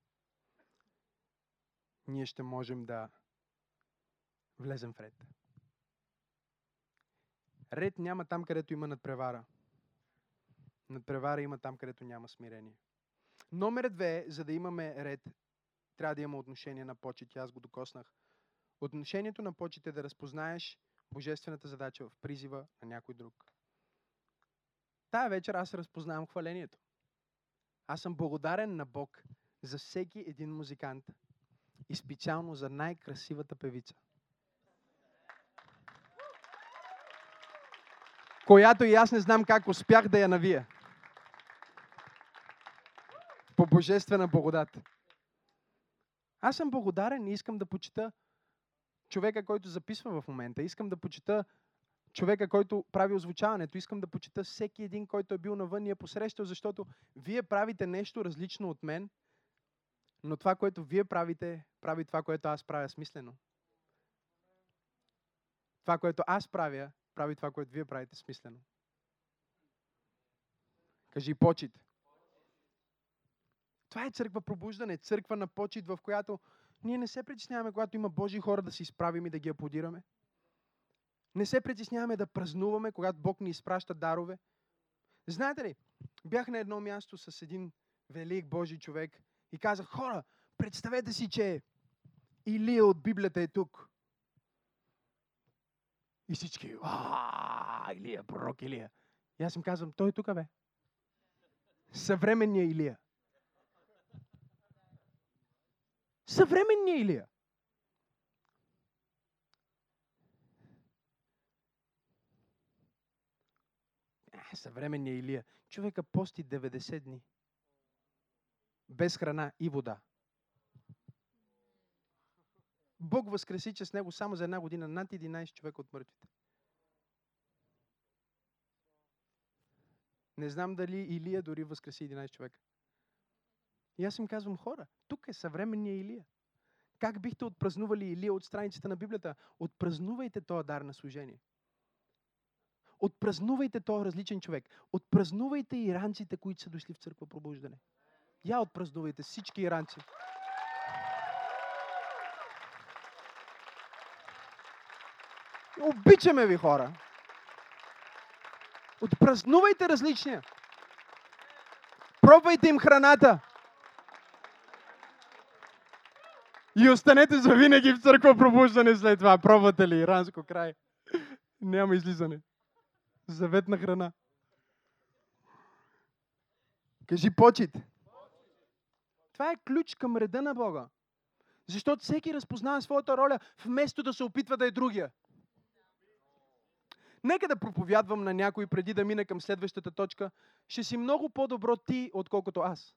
Speaker 2: Ние ще можем да влезем в ред. Ред няма там, където има надпревара. Надпревара има там, където няма смирение. Номер две, за да имаме ред, трябва да има отношение на почет. Аз го докоснах. Отношението на почет е да разпознаеш божествената задача в призива на някой друг. Тая вечер аз разпознавам хвалението. Аз съм благодарен на Бог за всеки един музикант и специално за най-красивата певица. Която и аз не знам как успях да я навия. По божествена благодат. Аз съм благодарен и искам да почита човека, който записва в момента. Искам да почита човека, който прави озвучаването. Искам да почита всеки един, който е бил навън и е посрещал, защото вие правите нещо различно от мен, но това, което вие правите, прави това, което аз правя смислено. Това, което аз правя, прави това, което вие правите смислено. Кажи почет. Това е църква пробуждане, църква на почет, в която ние не се притесняваме, когато има Божи хора да се изправим и да ги аплодираме. Не се притесняваме да празнуваме, когато Бог ни изпраща дарове. Знаете ли, бях на едно място с един велик Божий човек и казах, хора, представете си, че Илия от Библията е тук. И всички, а, Илия, пророк Илия. И аз им казвам, той е тук, бе. Съвременния Илия. Съвременния Илия. Съвременния Илия. Човека пости 90 дни. Без храна и вода. Бог възкреси, че с него само за една година над 11 човека от мъртвите. Не знам дали Илия дори възкреси 11 човека. И аз им казвам, хора, тук е съвременния Илия. Как бихте отпразнували Илия от страницата на Библията? Отпразнувайте този дар на служение. Отпразнувайте този различен човек. Отпразнувайте иранците, които са дошли в църква пробуждане. Я отпразнувайте всички иранци. Обичаме ви хора. Отпразнувайте различния. Пробвайте им храната. И останете за винаги в църква пробуждане след това. Пробвате ли иранско край? Няма излизане. Заветна храна. Кажи почет. Това е ключ към реда на Бога. Защото всеки разпознава своята роля, вместо да се опитва да е другия. Нека да проповядвам на някой преди да мина към следващата точка. Ще си много по-добро ти, отколкото аз.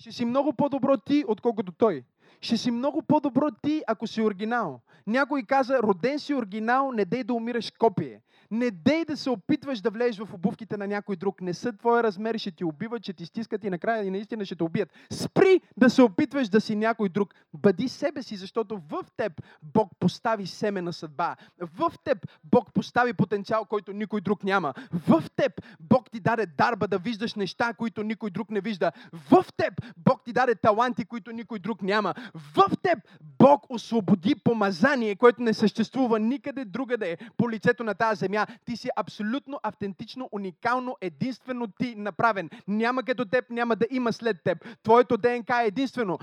Speaker 2: Ще си много по-добро ти, отколкото той. Ще си много по-добро ти, ако си оригинал. Някой каза, роден си оригинал, не дей да умираш копие. Не дей да се опитваш да влезеш в обувките на някой друг. Не са твоя размер, ще ти убиват, ще ти стискат и накрая и наистина ще те убият. Спри да се опитваш да си някой друг. Бъди себе си, защото в теб Бог постави семе на съдба. В теб Бог постави потенциал, който никой друг няма. В теб Бог ти даде дарба да виждаш неща, които никой друг не вижда. В теб Бог ти даде таланти, които никой друг няма. В теб Бог освободи помазание, което не съществува никъде другаде по лицето на тази земя. Ти си абсолютно автентично, уникално, единствено ти направен. Няма като теб, няма да има след теб. Твоето ДНК е единствено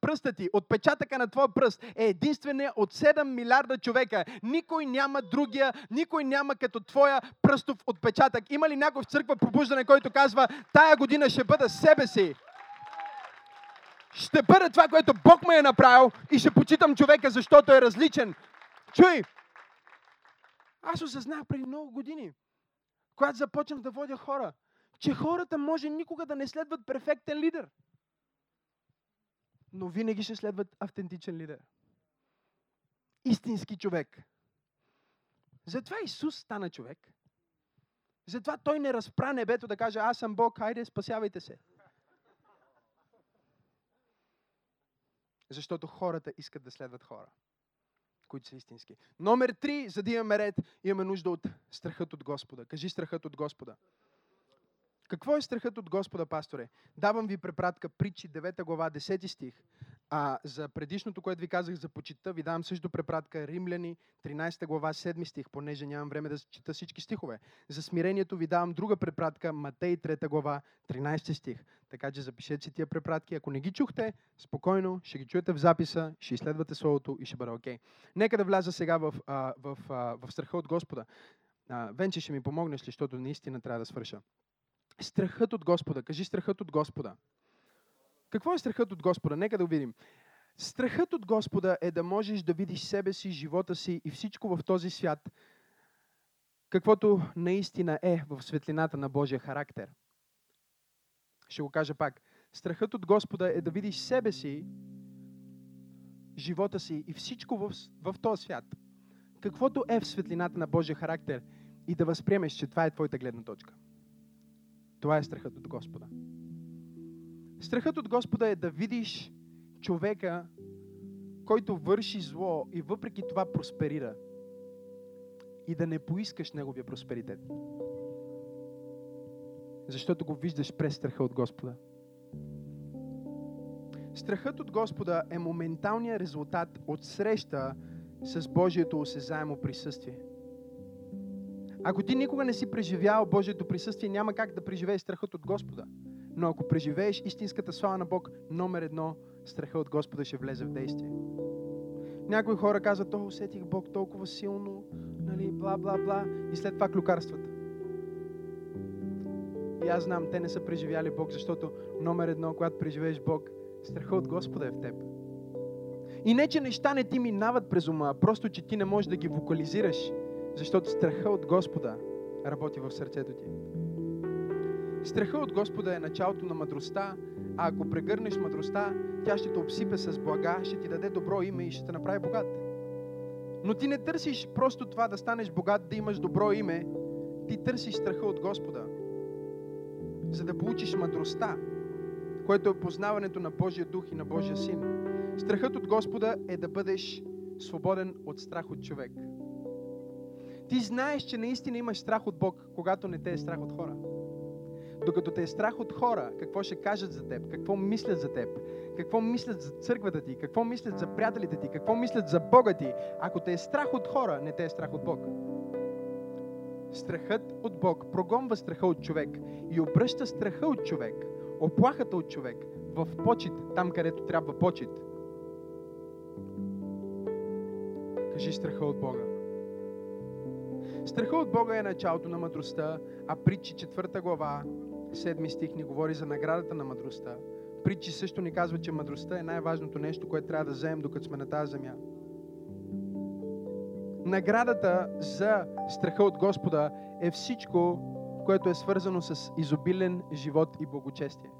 Speaker 2: пръста ти, отпечатъка на твоя пръст е единствения от 7 милиарда човека. Никой няма другия, никой няма като твоя пръстов отпечатък. Има ли някой в църква пробуждане, който казва, тая година ще бъда себе си? Ще бъда това, което Бог ме е направил и ще почитам човека, защото е различен. Чуй! Аз осъзнах преди много години, когато започнах да водя хора, че хората може никога да не следват перфектен лидер. Но винаги ще следват автентичен лидер. Истински човек. Затова Исус стана човек. Затова той не разпра небето да каже, аз съм Бог, хайде, спасявайте се. Защото хората искат да следват хора, които са истински. Номер три, за да имаме ред, имаме нужда от страхът от Господа. Кажи страхът от Господа. Какво е страхът от Господа, пасторе? Давам ви препратка притчи 9 глава 10 стих. А за предишното, което ви казах за почита, ви давам също препратка Римляни 13 глава 7 стих, понеже нямам време да чета всички стихове. За смирението ви давам друга препратка Матей 3 глава 13 стих. Така че запишете си тия препратки. Ако не ги чухте, спокойно, ще ги чуете в записа, ще изследвате Словото и ще бъде окей. Okay. Нека да вляза сега в, в, в, в страха от Господа. Венче ще ми помогнеш ли, защото наистина трябва да свърша. Страхът от Господа. Кажи страхът от Господа. Какво е страхът от Господа? Нека да го видим. Страхът от Господа е да можеш да видиш себе си, живота си и всичко в този свят, каквото наистина е в светлината на Божия характер. Ще го кажа пак. Страхът от Господа е да видиш себе си, живота си и всичко в, в този свят, каквото е в светлината на Божия характер и да възприемеш, че това е твоята гледна точка. Това е страхът от Господа. Страхът от Господа е да видиш човека, който върши зло и въпреки това просперира. и да не поискаш Неговия просперитет. Защото го виждаш през страха от Господа. Страхът от Господа е моменталният резултат от среща с Божието осезаемо присъствие. Ако ти никога не си преживял Божието присъствие, няма как да преживееш страхът от Господа. Но ако преживееш истинската слава на Бог, номер едно, страха от Господа ще влезе в действие. Някои хора казват, о, усетих Бог толкова силно, нали, бла, бла, бла, и след това клюкарствата. И аз знам, те не са преживяли Бог, защото номер едно, когато преживееш Бог, страха от Господа е в теб. И не, че неща не ти минават през ума, просто, че ти не можеш да ги вокализираш, защото страха от Господа работи в сърцето ти. Страха от Господа е началото на мъдростта, а ако прегърнеш мъдростта, тя ще те обсипе с блага, ще ти даде добро име и ще те направи богат. Но ти не търсиш просто това да станеш богат, да имаш добро име. Ти търсиш страха от Господа, за да получиш мъдростта, което е познаването на Божия дух и на Божия син. Страхът от Господа е да бъдеш свободен от страх от човек. Ти знаеш, че наистина имаш страх от Бог, когато не те е страх от хора. Докато те е страх от хора, какво ще кажат за теб, какво мислят за теб, какво мислят за църквата ти, какво мислят за приятелите ти, какво мислят за Бога ти, ако те е страх от хора, не те е страх от Бог. Страхът от Бог прогонва страха от човек и обръща страха от човек, оплахата от човек в почет, там където трябва почет. Кажи страха от Бога. Страха от Бога е началото на мъдростта, а притчи четвърта глава, седми стих ни говори за наградата на мъдростта. Притчи също ни казва, че мъдростта е най-важното нещо, което трябва да вземем докато сме на тази земя. Наградата за страха от Господа е всичко, което е свързано с изобилен живот и благочестие.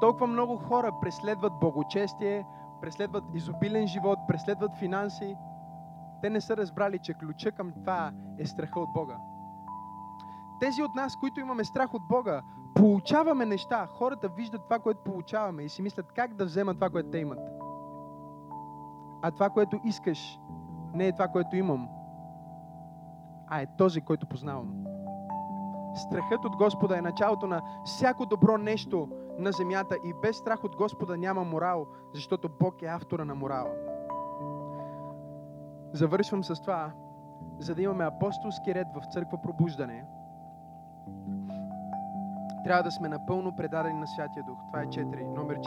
Speaker 2: Толкова много хора преследват благочестие, преследват изобилен живот, преследват финанси. Те не са разбрали, че ключа към това е страха от Бога. Тези от нас, които имаме страх от Бога, получаваме неща. Хората виждат това, което получаваме и си мислят как да вземат това, което те имат. А това, което искаш, не е това, което имам, а е този, който познавам. Страхът от Господа е началото на всяко добро нещо на земята и без страх от Господа няма морал, защото Бог е автора на морала. Завършвам с това, за да имаме апостолски ред в църква пробуждане. Трябва да сме напълно предадени на Святия Дух. Това е 4, номер 4.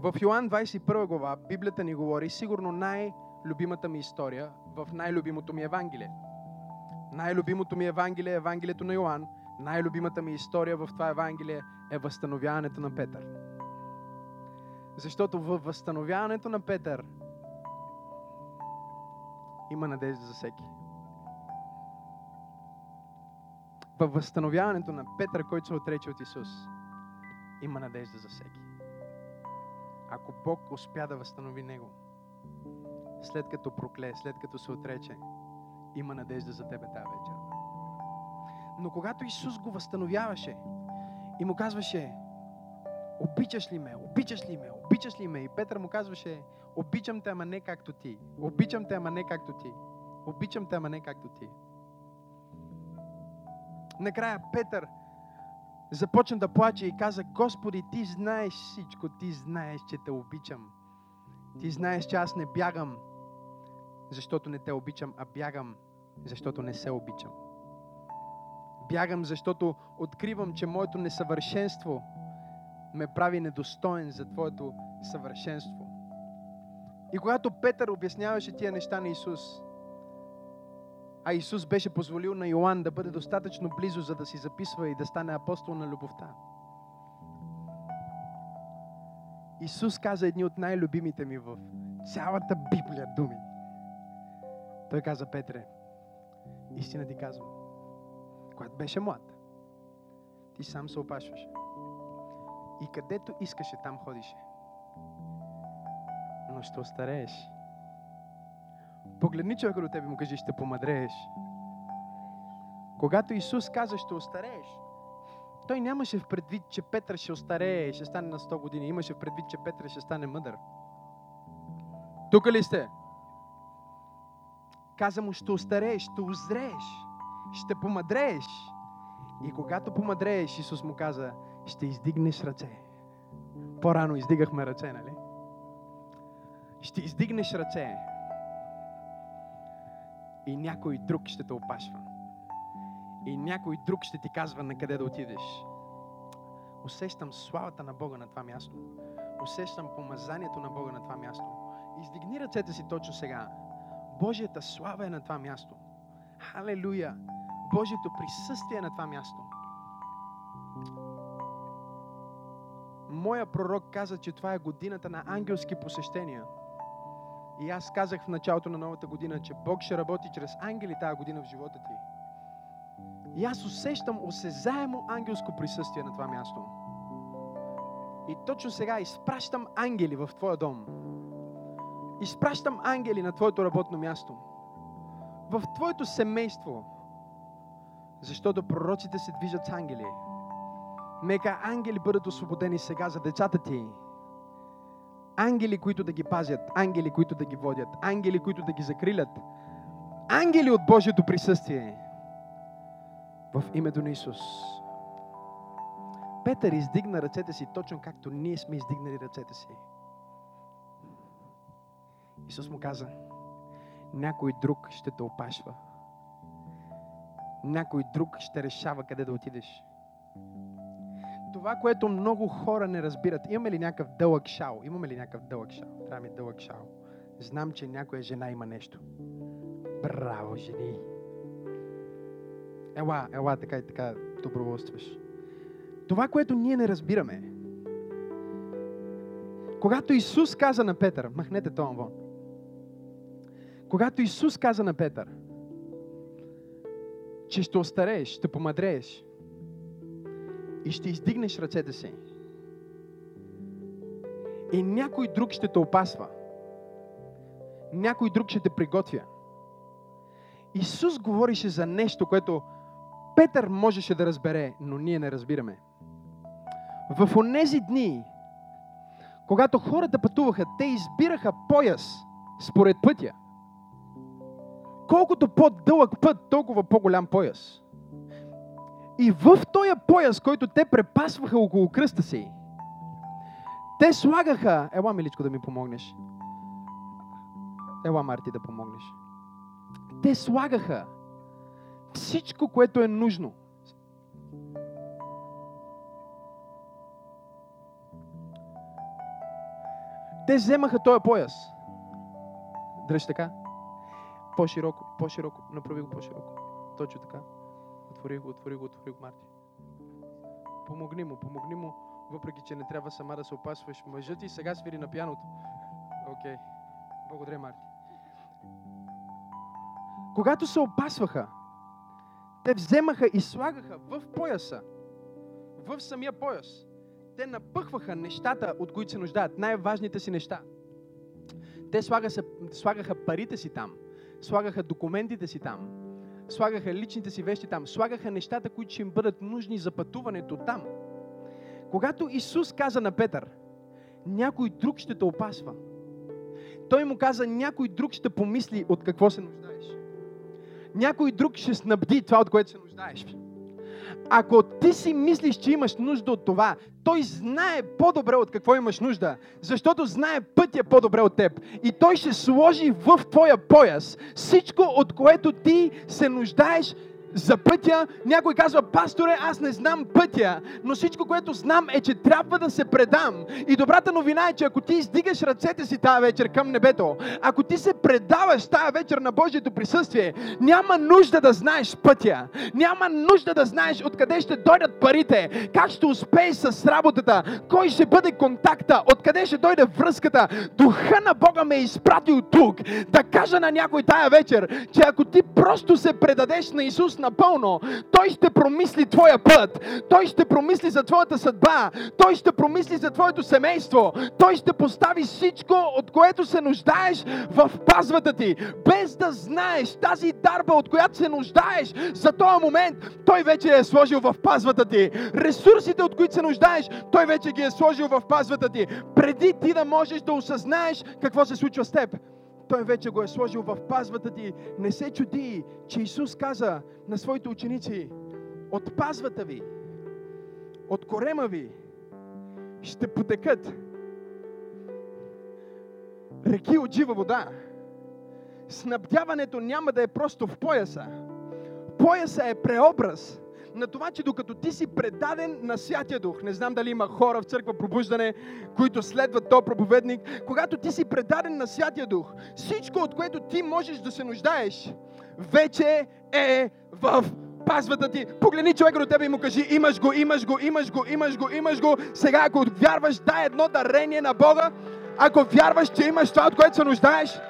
Speaker 2: В Йоан 21 глава Библията ни говори сигурно най-любимата ми история в най-любимото ми Евангелие. Най-любимото ми Евангелие е Евангелието на Йоан. Най-любимата ми история в това Евангелие е възстановяването на Петър. Защото във възстановяването на Петър има надежда за всеки. Във възстановяването на Петър, който се отрече от Исус, има надежда за всеки. Ако Бог успя да възстанови него, след като прокле, след като се отрече, има надежда за тебе тази вечер. Но когато Исус го възстановяваше и му казваше, обичаш ли ме, обичаш ли ме, обичаш ли ме? И Петър му казваше, обичам те, ама не както ти. Обичам те, ама не както ти. Обичам те, ама не както ти. Накрая Петър започна да плаче и каза, Господи, Ти знаеш всичко, Ти знаеш, че те обичам. Ти знаеш, че аз не бягам, защото не те обичам, а бягам, защото не се обичам. Бягам, защото откривам, че моето несъвършенство ме прави недостоен за Твоето съвършенство. И когато Петър обясняваше тия неща на Исус, а Исус беше позволил на Йоанн да бъде достатъчно близо, за да си записва и да стане апостол на любовта. Исус каза едни от най-любимите ми в цялата Библия думи. Той каза, Петре, истина ти казвам, когато беше млад, ти сам се опашваше. И където искаше, там ходише. Ще остарееш. Погледни човека до тебе и му кажи, ще помадрееш. Когато Исус каза, ще остарееш, той нямаше в предвид, че Петър ще остарее и ще стане на 100 години. Имаше в предвид, че Петър ще стане мъдър. Тук ли сте? Каза му, ще остарееш, ще озрееш, ще помадрееш. И когато помадрееш, Исус му каза, ще издигнеш ръце. По-рано издигахме ръце, нали? Ще издигнеш ръце. И някой друг ще те опашва. И някой друг ще ти казва на къде да отидеш. Усещам славата на Бога на това място. Усещам помазанието на Бога на това място. Издигни ръцете си точно сега. Божията слава е на това място. Халелуя! Божието присъствие е на това място. Моя пророк каза, че това е годината на ангелски посещения. И аз казах в началото на новата година, че Бог ще работи чрез ангели тази година в живота ти. И аз усещам осезаемо ангелско присъствие на това място. И точно сега изпращам ангели в твоя дом. Изпращам ангели на твоето работно място. В твоето семейство. Защото пророците се движат с ангели. Нека ангели бъдат освободени сега за децата ти. Ангели, които да ги пазят, ангели, които да ги водят, ангели, които да ги закрилят. Ангели от Божието присъствие. В името на Исус. Петър издигна ръцете си точно както ние сме издигнали ръцете си. Исус му каза, някой друг ще те опашва. Някой друг ще решава къде да отидеш. Това, което много хора не разбират. Имаме ли някакъв дълъг шал? Имаме ли някакъв дълъг шал? Трябва ми дълъг шал. Знам, че някоя жена има нещо. Браво, жени! Ела, ела, така и така доброволстваш. Това, което ние не разбираме. Когато Исус каза на Петър, махнете това вон. Когато Исус каза на Петър, че ще остарееш, ще помадрееш и ще издигнеш ръцете си. И някой друг ще те опасва. Някой друг ще те приготвя. Исус говорише за нещо, което Петър можеше да разбере, но ние не разбираме. В онези дни, когато хората пътуваха, те избираха пояс според пътя. Колкото по-дълъг път, толкова по-голям пояс. И в този пояс, който те препасваха около кръста си, те слагаха... Ела, миличко, да ми помогнеш. Ела, Марти, да помогнеш. Те слагаха всичко, което е нужно. Те вземаха този пояс. Дръж така. По-широко, по-широко. Направи го по-широко. Точно така. Отвори го, отвори го, отвори го, Марти. Помогни му, помогни му, въпреки че не трябва сама да се опасваш. Мъжът ти сега свири на пяното. Окей. Okay. Благодаря, Марти. Когато се опасваха, те вземаха и слагаха в пояса, в самия пояс. Те напъхваха нещата, от които се нуждаят, най-важните си неща. Те слагаха, слагаха парите си там, слагаха документите си там, слагаха личните си вещи там, слагаха нещата, които ще им бъдат нужни за пътуването там. Когато Исус каза на Петър, някой друг ще те опасва, той му каза, някой друг ще помисли от какво се нуждаеш. Някой друг ще снабди това, от което се нуждаеш. Ако ти си мислиш, че имаш нужда от това, той знае по-добре от какво имаш нужда, защото знае пътя по-добре от теб. И той ще сложи в твоя пояс всичко, от което ти се нуждаеш за пътя. Някой казва, пасторе, аз не знам пътя, но всичко, което знам е, че трябва да се предам. И добрата новина е, че ако ти издигаш ръцете си тази вечер към небето, ако ти се предаваш тази вечер на Божието присъствие, няма нужда да знаеш пътя. Няма нужда да знаеш откъде ще дойдат парите, как ще успееш с работата, кой ще бъде контакта, откъде ще дойде връзката. Духа на Бога ме е изпратил тук да кажа на някой тая вечер, че ако ти просто се предадеш на Исус напълно, Той ще промисли твоя път. Той ще промисли за твоята съдба. Той ще промисли за твоето семейство. Той ще постави всичко, от което се нуждаеш в пазвата ти. Без да знаеш тази дарба, от която се нуждаеш за този момент, Той вече е сложил в пазвата ти. Ресурсите, от които се нуждаеш, Той вече ги е сложил в пазвата ти. Преди ти да можеш да осъзнаеш какво се случва с теб. Той вече го е сложил в пазвата ти. Не се чуди, че Исус каза на своите ученици, от пазвата ви, от корема ви ще потекат реки от жива вода. Снабдяването няма да е просто в пояса. Пояса е преобраз на това, че докато ти си предаден на Святия Дух, не знам дали има хора в църква пробуждане, които следват то проповедник, когато ти си предаден на Святия Дух, всичко от което ти можеш да се нуждаеш, вече е в пазвата ти. Погледни човека до тебе и му кажи, имаш го, имаш го, имаш го, имаш го, имаш го. Сега, ако вярваш, дай едно дарение на Бога, ако вярваш, че имаш това, от което се нуждаеш,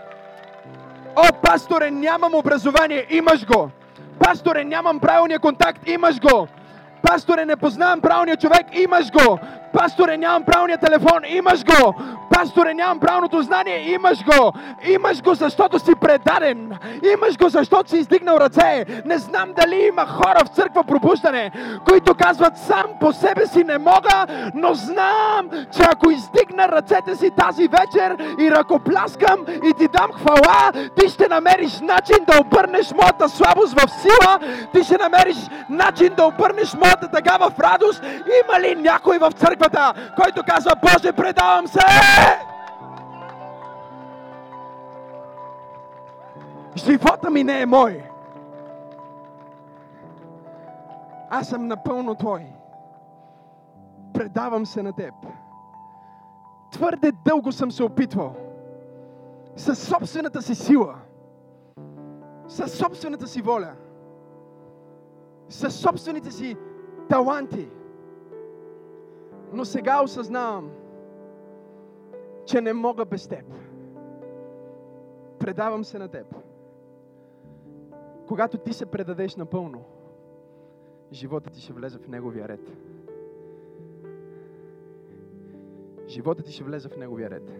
Speaker 2: О, пасторе, нямам образование, имаш го. Пасторе, нямам правилния контакт, имаш го. Пасторе, не познавам правилния човек, имаш го. Пасторе, нямам правилния телефон, имаш го. Пасторе, нямам правилното знание, имаш го. Имаш го, защото си предаден. Имаш го, защото си издигнал ръце. Не знам дали има хора в църква пробуждане, които казват сам по себе си не мога, но знам, че ако издигна ръцете си тази вечер и ръкопляскам и ти дам хвала, ти ще намериш начин да обърнеш моята слабост в сила, ти ще намериш начин да обърнеш моята тъга в радост. Има ли някой в църквата, който казва, Боже, предавам се! Живота ми не е мой. Аз съм напълно Твой. Предавам се на Теб. Твърде дълго съм се опитвал. Със собствената си сила. Със собствената си воля. Със собствените си таланти. Но сега осъзнавам, че не мога без Теб. Предавам се на Теб. Когато ти се предадеш напълно, живота ти ще влезе в неговия ред. Живота ти ще влезе в неговия ред,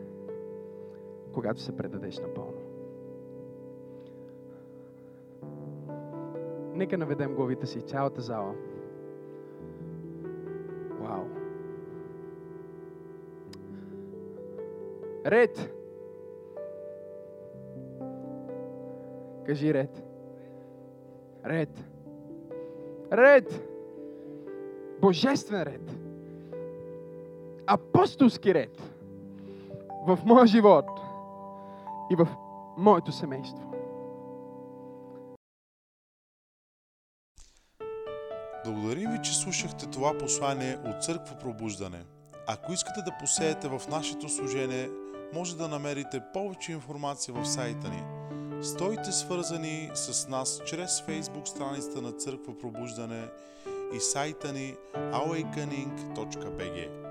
Speaker 2: когато се предадеш напълно. Нека наведем главите си, цялата зала. Ред! Кажи ред. Ред. Ред. Божествен ред. Апостолски ред. В моя живот и в моето семейство.
Speaker 1: Благодарим ви, че слушахте това послание от Църква Пробуждане. Ако искате да посеете в нашето служение, може да намерите повече информация в сайта ни. Стойте свързани с нас чрез фейсбук страницата на Църква Пробуждане и сайта ни awakening.bg.